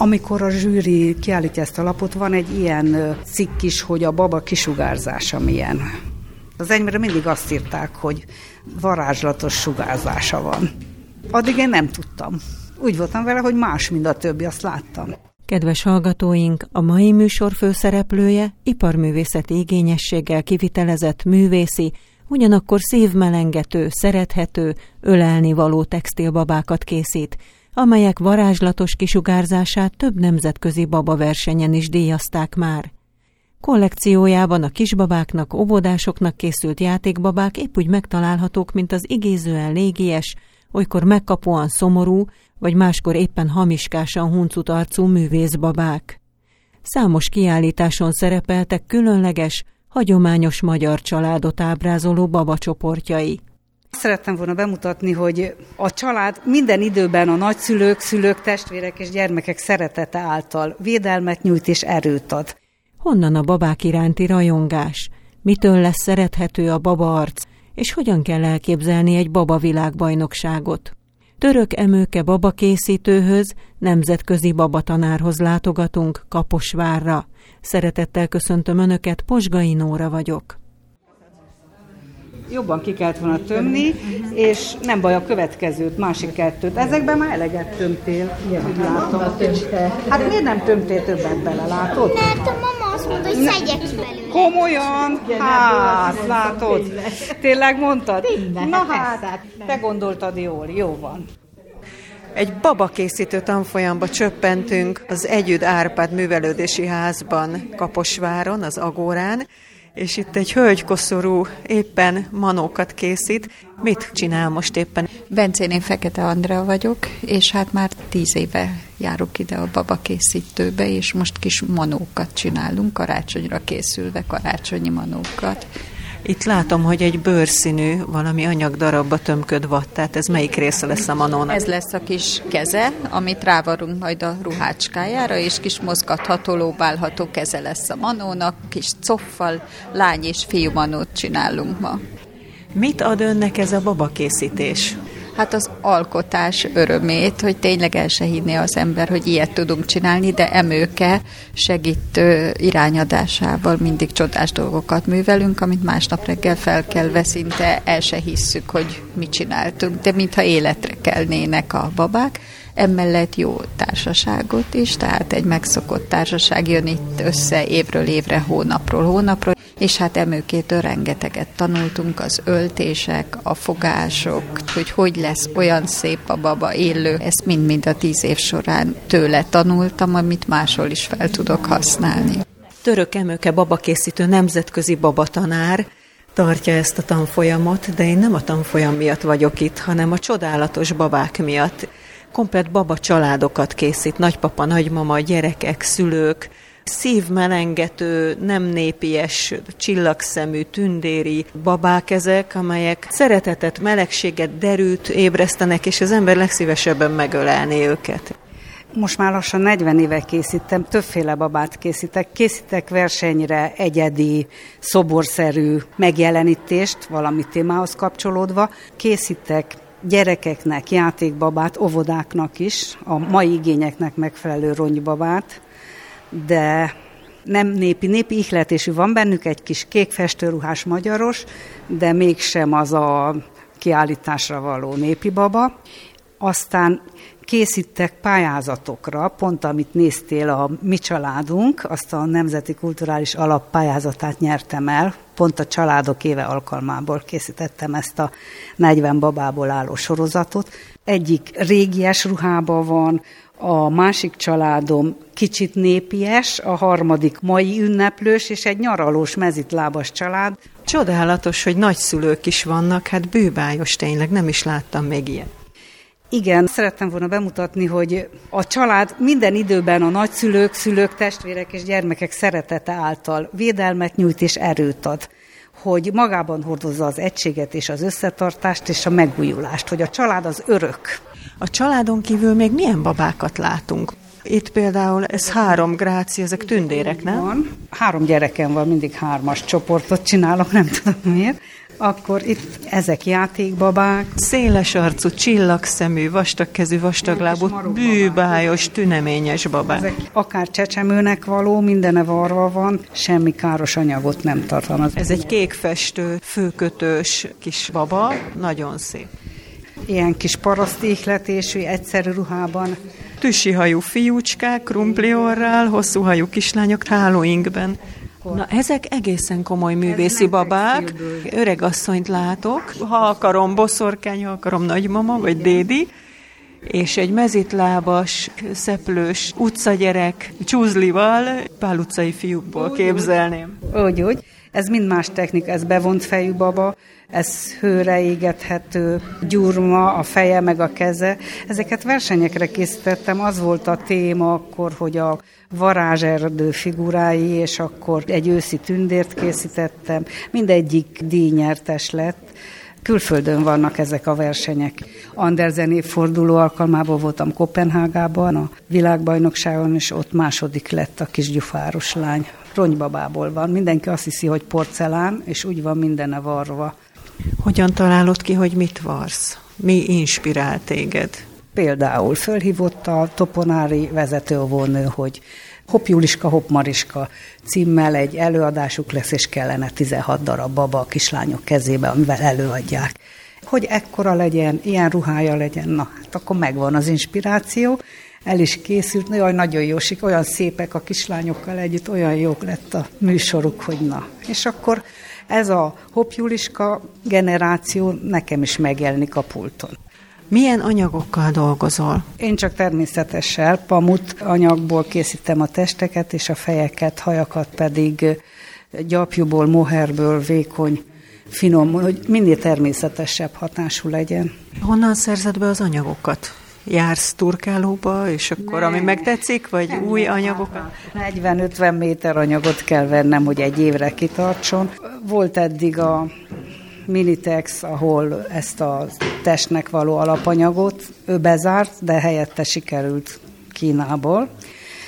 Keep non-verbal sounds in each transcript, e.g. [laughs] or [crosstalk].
Amikor a zsűri kiállítja ezt a lapot, van egy ilyen cikk is, hogy a baba kisugárzása milyen. Az enyémre mindig azt írták, hogy varázslatos sugárzása van. Addig én nem tudtam. Úgy voltam vele, hogy más, mint a többi, azt láttam. Kedves hallgatóink, a mai műsor főszereplője iparművészeti igényességgel kivitelezett művészi, ugyanakkor szívmelengető, szerethető, ölelni való textilbabákat készít, amelyek varázslatos kisugárzását több nemzetközi babaversenyen is díjazták már. Kollekciójában a kisbabáknak, óvodásoknak készült játékbabák épp úgy megtalálhatók, mint az igézően légies, olykor megkapóan szomorú, vagy máskor éppen hamiskásan huncut arcú művészbabák. Számos kiállításon szerepeltek különleges, hagyományos magyar családot ábrázoló babacsoportjai. Szerettem volna bemutatni, hogy a család minden időben a nagyszülők, szülők, testvérek és gyermekek szeretete által védelmet nyújt és erőt ad. Honnan a babák iránti rajongás? Mitől lesz szerethető a baba arc? És hogyan kell elképzelni egy baba világbajnokságot? Török emőke babakészítőhöz, nemzetközi babatanárhoz látogatunk Kaposvárra. Szeretettel köszöntöm Önöket, Posgai Nóra vagyok jobban ki kellett volna tömni, és nem baj a következőt, másik kettőt. Ezekben már eleget tömtél, úgy látom. Hát miért nem tömtél többet bele, látod? Mert a mama azt mondta, hogy szedjek ki belőle. Komolyan? Hát, látod? Tényleg mondtad? Na hát, te gondoltad jól, jó van. Egy babakészítő tanfolyamba csöppentünk az Együtt Árpád művelődési házban Kaposváron, az Agórán, és itt egy hölgykoszorú éppen manókat készít. Mit csinál most éppen? Bencén én Fekete Andrea vagyok, és hát már tíz éve járok ide a babakészítőbe, és most kis manókat csinálunk, karácsonyra készülve karácsonyi manókat. Itt látom, hogy egy bőrszínű valami anyagdarabba tömköd tehát ez melyik része lesz a manónak? Ez lesz a kis keze, amit rávarunk majd a ruhácskájára, és kis mozgatható, lóbálható keze lesz a manónak, kis coffal, lány és fiú manót csinálunk ma. Mit ad önnek ez a babakészítés? Hát az alkotás örömét, hogy tényleg el se hinné az ember, hogy ilyet tudunk csinálni, de emőke segítő irányadásával mindig csodás dolgokat művelünk, amit másnap reggel fel kell szinte el se hisszük, hogy mit csináltunk, de mintha életre kelnének a babák emellett jó társaságot is, tehát egy megszokott társaság jön itt össze évről évre, hónapról hónapról, és hát emőkétől rengeteget tanultunk, az öltések, a fogások, hogy hogy lesz olyan szép a baba élő, ezt mind-mind a tíz év során tőle tanultam, amit máshol is fel tudok használni. Török Emőke babakészítő nemzetközi babatanár, tartja ezt a tanfolyamot, de én nem a tanfolyam miatt vagyok itt, hanem a csodálatos babák miatt. Komplet baba családokat készít, nagypapa, nagymama, gyerekek, szülők, szívmelengető, nem népies, csillagszemű, tündéri babák ezek, amelyek szeretetet, melegséget, derűt ébresztenek, és az ember legszívesebben megölelni őket. Most már lassan 40 éve készítem, többféle babát készítek. Készítek versenyre egyedi, szoborszerű megjelenítést, valami témához kapcsolódva. Készítek gyerekeknek játékbabát, óvodáknak is, a mai igényeknek megfelelő ronybabát, de nem népi, népi ihletésű van bennük, egy kis kék festőruhás magyaros, de mégsem az a kiállításra való népi baba. Aztán készítek pályázatokra, pont amit néztél a Mi Családunk, azt a Nemzeti Kulturális Alap pályázatát nyertem el, pont a Családok éve alkalmából készítettem ezt a 40 babából álló sorozatot. Egyik régies ruhában van, a másik családom kicsit népies, a harmadik mai ünneplős, és egy nyaralós mezitlábas család. Csodálatos, hogy nagyszülők is vannak, hát bűbájos tényleg, nem is láttam még ilyet. Igen, szerettem volna bemutatni, hogy a család minden időben a nagyszülők, szülők, testvérek és gyermekek szeretete által védelmet nyújt és erőt ad hogy magában hordozza az egységet és az összetartást és a megújulást, hogy a család az örök. A családon kívül még milyen babákat látunk? Itt például ez három gráci, ezek tündérek, nem? Van. Három gyerekem van, mindig hármas csoportot csinálok, nem tudom miért. Akkor itt ezek játékbabák. Széles arcú, csillagszemű, vastagkezű, vastaglábú, bűbájos, tüneményes babák. Ezek akár csecsemőnek való, mindene varva van, semmi káros anyagot nem tartalmaz. Ez egy kékfestő, főkötős kis baba, nagyon szép. Ilyen kis paraszti ihletésű, egyszerű ruhában. Tüsi hajú fiúcskák, krumpliorral, hosszú hajú kislányok hálóinkben. Na, ezek egészen komoly művészi babák. Öreg asszonyt látok. Ha akarom boszorkány, ha akarom nagymama, vagy dédi és egy mezitlábas, szeplős utcagyerek csúzlival pál utcai fiúkból képzelném. Úgy, úgy. Ez mind más technika, ez bevont fejű baba, ez hőre égethető, gyurma, a feje meg a keze. Ezeket versenyekre készítettem, az volt a téma akkor, hogy a varázserdő figurái, és akkor egy őszi tündért készítettem. Mindegyik díjnyertes lett. Külföldön vannak ezek a versenyek. Andersen évforduló alkalmából voltam Kopenhágában, a világbajnokságon, és ott második lett a kis gyufáros lány. Ronybabából van. Mindenki azt hiszi, hogy porcelán, és úgy van mindene varva. Hogyan találod ki, hogy mit varsz? Mi inspirál téged? Például fölhívott a toponári vezetővónő, hogy Hopp Juliska, Hopp Mariska címmel egy előadásuk lesz, és kellene 16 darab baba a kislányok kezébe, amivel előadják. Hogy ekkora legyen, ilyen ruhája legyen, na, hát akkor megvan az inspiráció, el is készült, jaj, nagyon jó, olyan szépek a kislányokkal együtt, olyan jók lett a műsoruk, hogy na. És akkor ez a Hopp Juliska generáció nekem is megjelenik a pulton. Milyen anyagokkal dolgozol? Én csak természetessel, pamut anyagból készítem a testeket, és a fejeket, hajakat pedig gyapjúból, moherből, vékony, finom, hogy minél természetesebb hatású legyen. Honnan szerzed be az anyagokat? Jársz turkálóba, és akkor nem, ami megtetszik, vagy nem, új anyagokat? 40-50 méter anyagot kell vennem, hogy egy évre kitartson. Volt eddig a Minitex, ahol ezt a testnek való alapanyagot ő bezárt, de helyette sikerült Kínából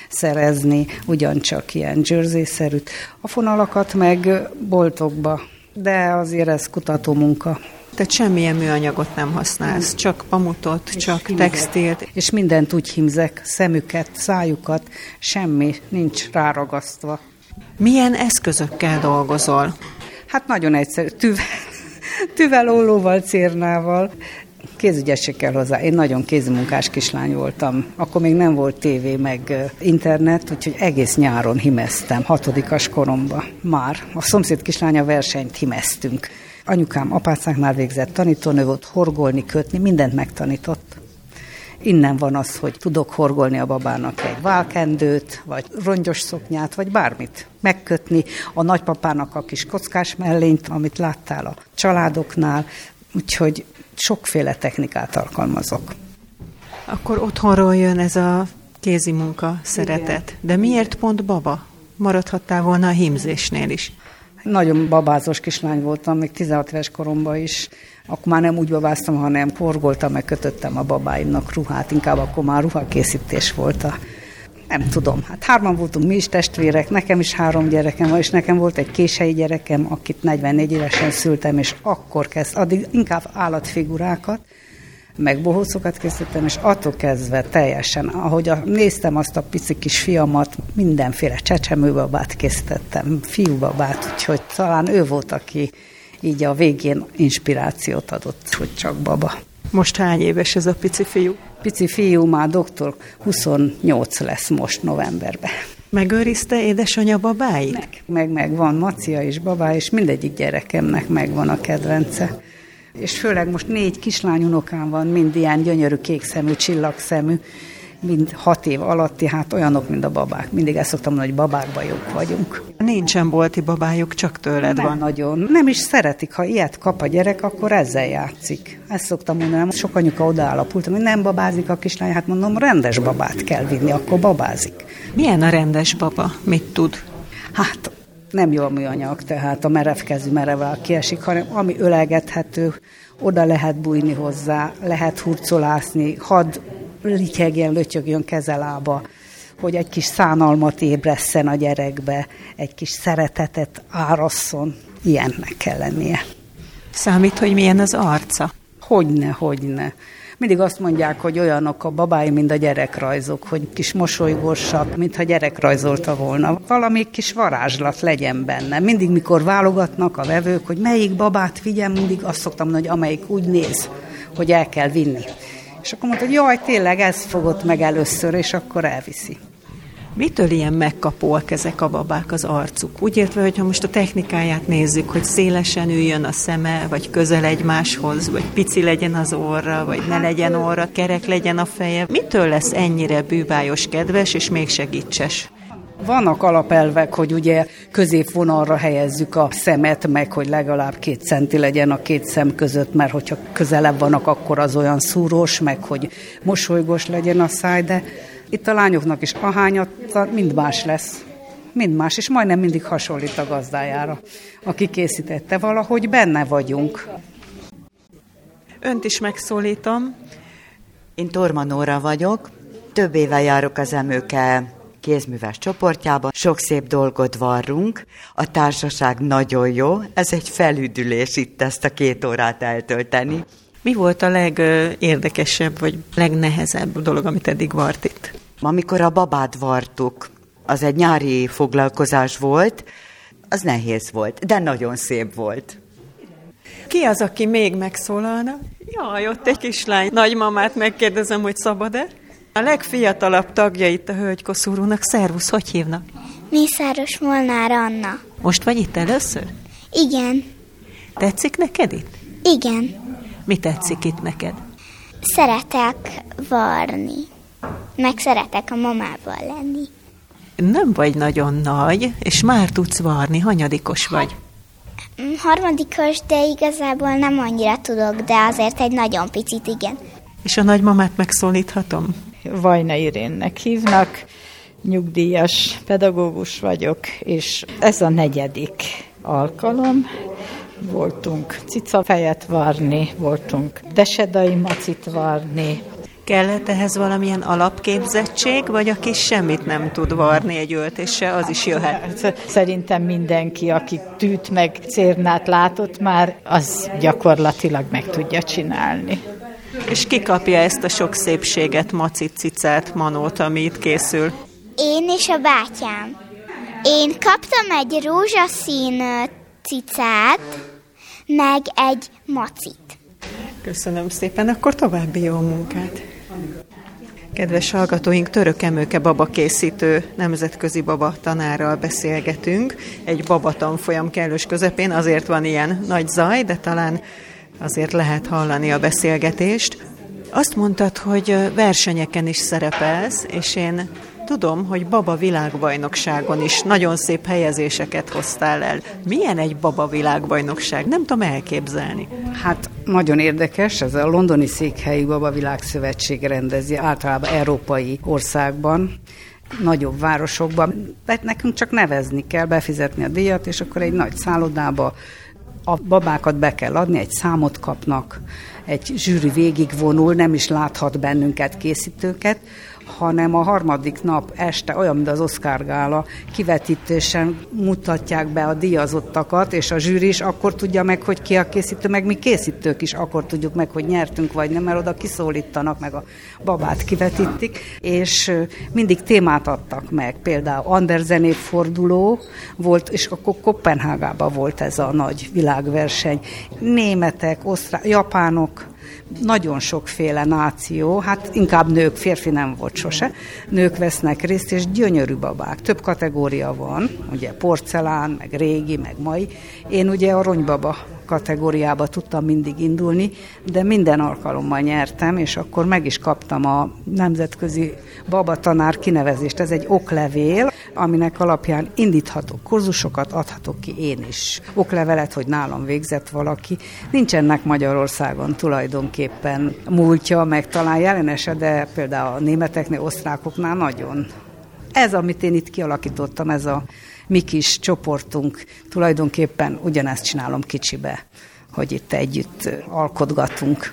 szerezni ugyancsak ilyen jersey-szerűt. A fonalakat meg boltokba, de azért ez kutató munka. Tehát semmilyen műanyagot nem használsz, csak pamutot, és csak himzek. textilt. És mindent úgy himzek, szemüket, szájukat, semmi nincs ráragasztva. Milyen eszközökkel dolgozol? Hát nagyon egyszerű, tüvel, tüvel ollóval, cérnával, Kézügyesség kell hozzá. Én nagyon kézmunkás kislány voltam. Akkor még nem volt tévé, meg internet, úgyhogy egész nyáron himeztem, hatodikas koromba. Már a szomszéd kislánya versenyt himeztünk. Anyukám apácáknál végzett tanítónő volt, horgolni, kötni, mindent megtanított. Innen van az, hogy tudok horgolni a babának egy válkendőt, vagy rongyos szoknyát, vagy bármit. Megkötni a nagypapának a kis kockás mellényt, amit láttál a családoknál, úgyhogy sokféle technikát alkalmazok. Akkor otthonról jön ez a kézi munka szeretet. Igen. De miért pont baba? Maradhattál volna a hímzésnél is. Nagyon babázos kislány voltam, még 16 éves koromban is. Akkor már nem úgy babáztam, hanem forgoltam, meg kötöttem a babáimnak ruhát, inkább akkor már ruhakészítés volt a nem tudom, hát hárman voltunk mi is testvérek, nekem is három gyerekem van, és nekem volt egy kései gyerekem, akit 44 évesen szültem, és akkor kezd, addig inkább állatfigurákat, meg bohócokat készítettem, és attól kezdve teljesen, ahogy a, néztem azt a pici kis fiamat, mindenféle csecsemőbabát készítettem, fiúbabát, úgyhogy talán ő volt, aki így a végén inspirációt adott, hogy csak baba. Most hány éves ez a pici fiú? Pici fiú már doktor 28 lesz most novemberben. Megőrizte édesanyja babáit? Meg, meg, meg van Macia és babá, és mindegyik gyerekemnek megvan a kedvence és főleg most négy kislányunokám van, mind ilyen gyönyörű kékszemű, csillagszemű, mind hat év alatti, hát olyanok, mint a babák. Mindig ezt szoktam mondani, hogy babákba jók vagyunk. Nincsen bolti babájuk, csak tőled Nem van. nagyon. Nem is szeretik, ha ilyet kap a gyerek, akkor ezzel játszik. Ezt szoktam mondani, sok anyuka odaállapultam, hogy nem babázik a kislány, hát mondom, rendes babát kell vinni, akkor babázik. Milyen a rendes baba? Mit tud? Hát nem jó műanyag, tehát a merevkezű merevel kiesik, hanem ami ölegethető, oda lehet bújni hozzá, lehet hurcolászni, had lityegjen, lötyögjön kezelába, hogy egy kis szánalmat ébresszen a gyerekbe, egy kis szeretetet árasszon. Ilyennek kell lennie. Számít, hogy milyen az arca? Hogyne, hogyne. Mindig azt mondják, hogy olyanok a babái, mint a gyerekrajzok, hogy kis mosolygósak, mintha gyerekrajzolta volna. Valami kis varázslat legyen benne. Mindig, mikor válogatnak a vevők, hogy melyik babát vigyem, mindig azt szoktam mondani, hogy amelyik úgy néz, hogy el kell vinni. És akkor mondta, hogy jaj, tényleg ez fogott meg először, és akkor elviszi. Mitől ilyen megkapóak ezek a babák az arcuk? Úgy értve, hogyha most a technikáját nézzük, hogy szélesen üljön a szeme, vagy közel egymáshoz, vagy pici legyen az orra, vagy ne legyen orra, kerek legyen a feje. Mitől lesz ennyire bűvájos, kedves, és még segítses? Vannak alapelvek, hogy ugye középvonalra helyezzük a szemet, meg hogy legalább két centi legyen a két szem között, mert hogyha közelebb vannak, akkor az olyan szúrós, meg hogy mosolygós legyen a száj, de itt a lányoknak is ahányat, mind más lesz. Mind más, és majdnem mindig hasonlít a gazdájára, aki készítette. Valahogy benne vagyunk. Önt is megszólítom. Én Tormanóra vagyok, több éve járok az emőke kézműves csoportjában, sok szép dolgot varrunk, a társaság nagyon jó, ez egy felüdülés itt ezt a két órát eltölteni. Mi volt a legérdekesebb, vagy legnehezebb dolog, amit eddig vart itt? Amikor a babát vartuk, az egy nyári foglalkozás volt, az nehéz volt, de nagyon szép volt. Ki az, aki még megszólalna? Jaj, ott egy kislány. Nagymamát megkérdezem, hogy szabad-e? A legfiatalabb tagja itt a hölgykoszorúnak. Szervusz, hogy hívnak? Mészáros Molnár Anna. Most vagy itt először? Igen. Tetszik neked itt? Igen. Mi tetszik itt neked? Szeretek varni. Meg szeretek a mamával lenni. Nem vagy nagyon nagy, és már tudsz varni. Hanyadikos vagy? Mm, Harmadikos, de igazából nem annyira tudok, de azért egy nagyon picit igen. És a nagymamát megszólíthatom? Vajna Irénnek hívnak, nyugdíjas pedagógus vagyok, és ez a negyedik alkalom. Voltunk cicafejet varni, voltunk desedai macit varni, Kellett ehhez valamilyen alapképzettség, vagy aki semmit nem tud varni egy öltéssel, az is jöhet? Szerintem mindenki, aki tűt meg cérnát látott már, az gyakorlatilag meg tudja csinálni. És ki kapja ezt a sok szépséget, macit, cicát, manót, ami itt készül? Én és a bátyám. Én kaptam egy rózsaszín cicát, meg egy macit. Köszönöm szépen, akkor további jó munkát. Kedves hallgatóink, Török Emőke babakészítő nemzetközi baba tanárral beszélgetünk. Egy babatanfolyam kellős közepén, azért van ilyen nagy zaj, de talán azért lehet hallani a beszélgetést. Azt mondtad, hogy versenyeken is szerepelsz, és én tudom, hogy baba világbajnokságon is nagyon szép helyezéseket hoztál el. Milyen egy baba világbajnokság? Nem tudom elképzelni. Hát nagyon érdekes, ez a londoni székhelyű Baba Világszövetség rendezi, általában európai országban, nagyobb városokban. De nekünk csak nevezni kell, befizetni a díjat, és akkor egy nagy szállodába a babákat be kell adni, egy számot kapnak, egy zsűri végigvonul, nem is láthat bennünket, készítőket, hanem a harmadik nap este, olyan, mint az Oscar gála, kivetítésen mutatják be a díjazottakat, és a zsűri is. Akkor tudja meg, hogy ki a készítő, meg mi készítők is. Akkor tudjuk meg, hogy nyertünk vagy nem, mert oda kiszólítanak, meg a babát kivetítik, és mindig témát adtak meg, például Andersen évforduló volt, és akkor Kopenhágában volt ez a nagy világverseny. Németek, osztrák, japánok, nagyon sokféle náció, hát inkább nők, férfi nem volt sose, nők vesznek részt, és gyönyörű babák. Több kategória van, ugye porcelán, meg régi, meg mai. Én ugye a ronybaba kategóriába tudtam mindig indulni, de minden alkalommal nyertem, és akkor meg is kaptam a nemzetközi babatanár kinevezést. Ez egy oklevél, aminek alapján indíthatok kurzusokat, adhatok ki én is. Oklevelet, hogy nálam végzett valaki. Nincsenek Magyarországon tulajdonképpen múltja, meg talán jelenese, de például a németeknél, osztrákoknál nagyon. Ez, amit én itt kialakítottam, ez a mi kis csoportunk, tulajdonképpen ugyanezt csinálom kicsibe, hogy itt együtt alkotgatunk.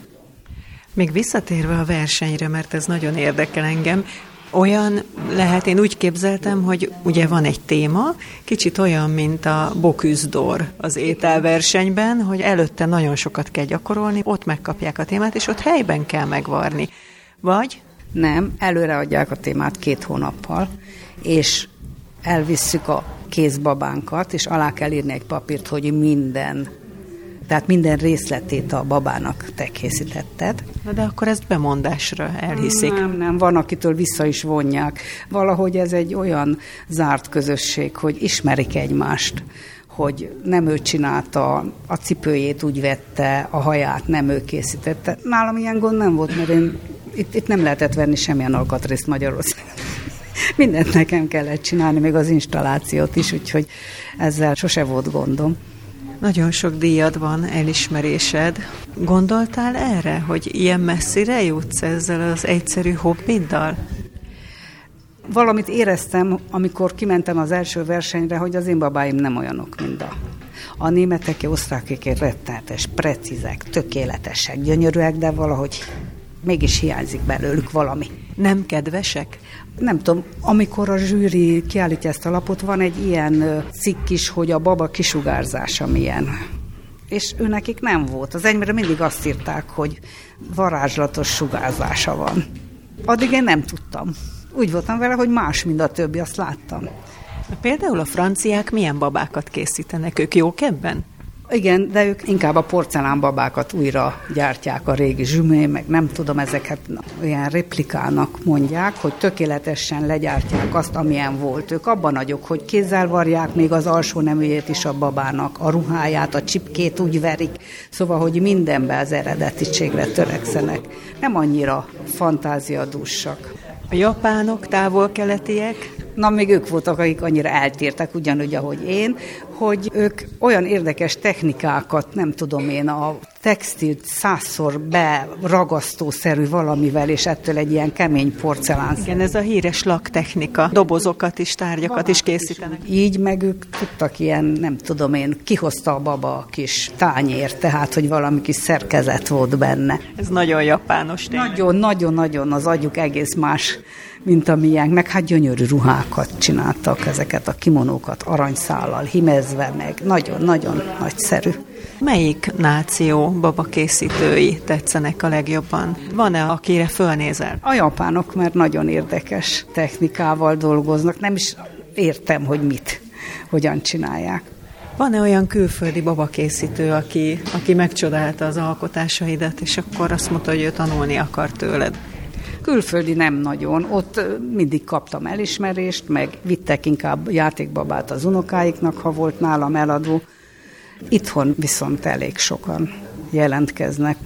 Még visszatérve a versenyre, mert ez nagyon érdekel engem, Olyan lehet, én úgy képzeltem, hogy ugye van egy téma, kicsit olyan, mint a Boküzdor az ételversenyben, hogy előtte nagyon sokat kell gyakorolni, ott megkapják a témát, és ott helyben kell megvarni. Vagy? Nem, előre adják a témát két hónappal, és elvisszük a kézbabánkat, és alá kell írni egy papírt, hogy minden tehát minden részletét a babának te készítetted. Na de akkor ezt bemondásra elhiszik. Nem, nem, van, akitől vissza is vonják. Valahogy ez egy olyan zárt közösség, hogy ismerik egymást hogy nem ő csinálta, a cipőjét úgy vette, a haját nem ő készítette. Nálam ilyen gond nem volt, mert én itt, itt nem lehetett venni semmilyen alkatrészt Magyarországon. [laughs] Mindent nekem kellett csinálni, még az installációt is, úgyhogy ezzel sose volt gondom. Nagyon sok díjad van, elismerésed. Gondoltál erre, hogy ilyen messzire jutsz ezzel az egyszerű hobbiddal? Valamit éreztem, amikor kimentem az első versenyre, hogy az én babáim nem olyanok, mint a a németek, osztrákok rettenetes, precízek, tökéletesek, gyönyörűek, de valahogy mégis hiányzik belőlük valami. Nem kedvesek? Nem tudom, amikor a zsűri kiállítja ezt a lapot, van egy ilyen cikk is, hogy a baba kisugárzása milyen. És ő nekik nem volt. Az enyémre mindig azt írták, hogy varázslatos sugárzása van. Addig én nem tudtam. Úgy voltam vele, hogy más, mint a többi, azt láttam. Például a franciák milyen babákat készítenek? Ők jók ebben? Igen, de ők inkább a porcelánbabákat újra gyártják, a régi zsümé, meg nem tudom, ezeket olyan replikának mondják, hogy tökéletesen legyártják azt, amilyen volt. Ők abban nagyok, hogy kézzel varják még az alsó neműjét is a babának, a ruháját, a csipkét úgy verik, szóval, hogy mindenbe az eredetiségre törekszenek. Nem annyira fantáziadúsak. A japánok, távol-keletiek? Na, még ők voltak, akik annyira eltértek, ugyanúgy, ahogy én, hogy ők olyan érdekes technikákat, nem tudom én, a textilt százszor beragasztószerű valamivel, és ettől egy ilyen kemény porcelán. Igen, ez a híres laktechnika. Dobozokat is, tárgyakat is készítenek. Is. Így meg ők tudtak ilyen, nem tudom én, kihozta a baba a kis tányér, tehát, hogy valami kis szerkezet volt benne. Ez nagyon japános tényleg. Nagyon, nagyon, nagyon, az agyuk egész más mint amilyen, meg hát gyönyörű ruhákat csináltak, ezeket a kimonókat aranyszállal himezve, meg nagyon-nagyon nagyszerű. Melyik náció babakészítői tetszenek a legjobban? Van-e, akire fölnézel? A japánok, mert nagyon érdekes technikával dolgoznak. Nem is értem, hogy mit, hogyan csinálják. Van-e olyan külföldi babakészítő, aki, aki megcsodálta az alkotásaidat, és akkor azt mondta, hogy ő tanulni akar tőled? Külföldi nem nagyon. Ott mindig kaptam elismerést, meg vittek inkább játékbabát az unokáiknak, ha volt nálam eladó. Itthon viszont elég sokan jelentkeznek.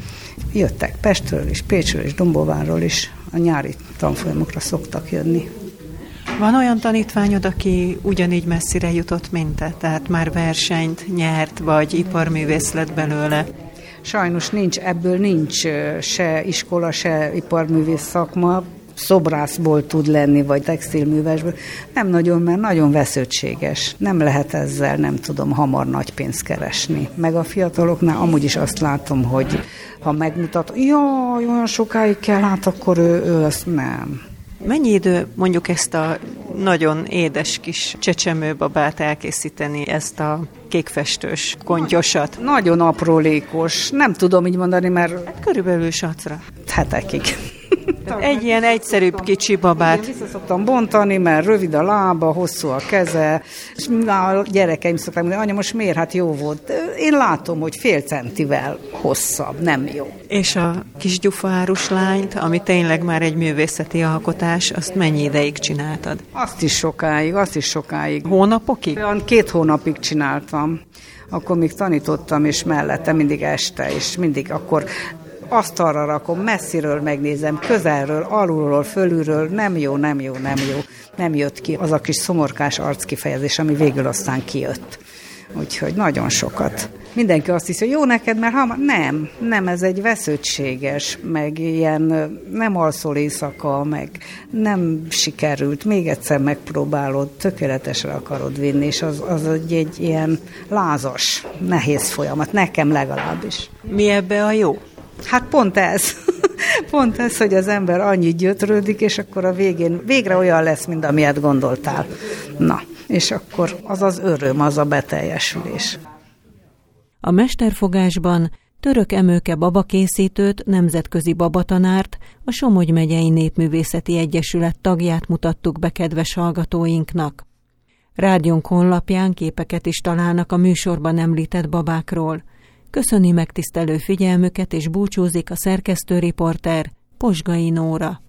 Jöttek Pestről is, Pécsről is, Dombóvárról is. A nyári tanfolyamokra szoktak jönni. Van olyan tanítványod, aki ugyanígy messzire jutott, mint te? Tehát már versenyt nyert, vagy iparművész lett belőle? Sajnos nincs, ebből nincs se iskola, se iparművész szakma, szobrászból tud lenni, vagy textilművesből. Nem nagyon, mert nagyon vesződtséges. Nem lehet ezzel, nem tudom, hamar nagy pénzt keresni. Meg a fiataloknál amúgy is azt látom, hogy ha megmutat, jaj, olyan sokáig kell, hát akkor ő, ő azt nem. Mennyi idő mondjuk ezt a nagyon édes kis csecsemőbabát elkészíteni, ezt a kékfestős kontyosat? Nagyon aprólékos, nem tudom így mondani, mert... Hát körülbelül sacra. Hetekig. Egy ilyen egyszerűbb kicsi babát. Én vissza szoktam bontani, mert rövid a lába, hosszú a keze, és a gyerekeim szokták mondani, anya, most miért? Hát jó volt. Én látom, hogy fél centivel hosszabb, nem jó. És a kis gyufárus lányt, ami tényleg már egy művészeti alkotás, azt mennyi ideig csináltad? Azt is sokáig, azt is sokáig. Hónapokig? Olyan két hónapig csináltam akkor még tanítottam, és mellette mindig este, és mindig akkor asztalra rakom, messziről megnézem, közelről, alulról, fölülről, nem jó, nem jó, nem jó. Nem jött ki az a kis szomorkás arckifejezés, ami végül aztán kijött. Úgyhogy nagyon sokat. Mindenki azt hiszi, hogy jó neked, mert ha nem, nem, ez egy vesződtséges, meg ilyen nem alszol éjszaka, meg nem sikerült, még egyszer megpróbálod, tökéletesre akarod vinni, és az, az egy, egy ilyen lázas, nehéz folyamat, nekem legalábbis. Mi ebbe a jó? Hát pont ez. [laughs] Pont ez, hogy az ember annyit gyötrődik, és akkor a végén végre olyan lesz, mint amilyet gondoltál. Na, és akkor az az öröm, az a beteljesülés. A mesterfogásban török emőke babakészítőt, nemzetközi babatanárt, a Somogy megyei Népművészeti Egyesület tagját mutattuk be kedves hallgatóinknak. Rádiónk honlapján képeket is találnak a műsorban említett babákról. Köszöni megtisztelő figyelmüket és búcsúzik a szerkesztőriporter Posgai Nóra.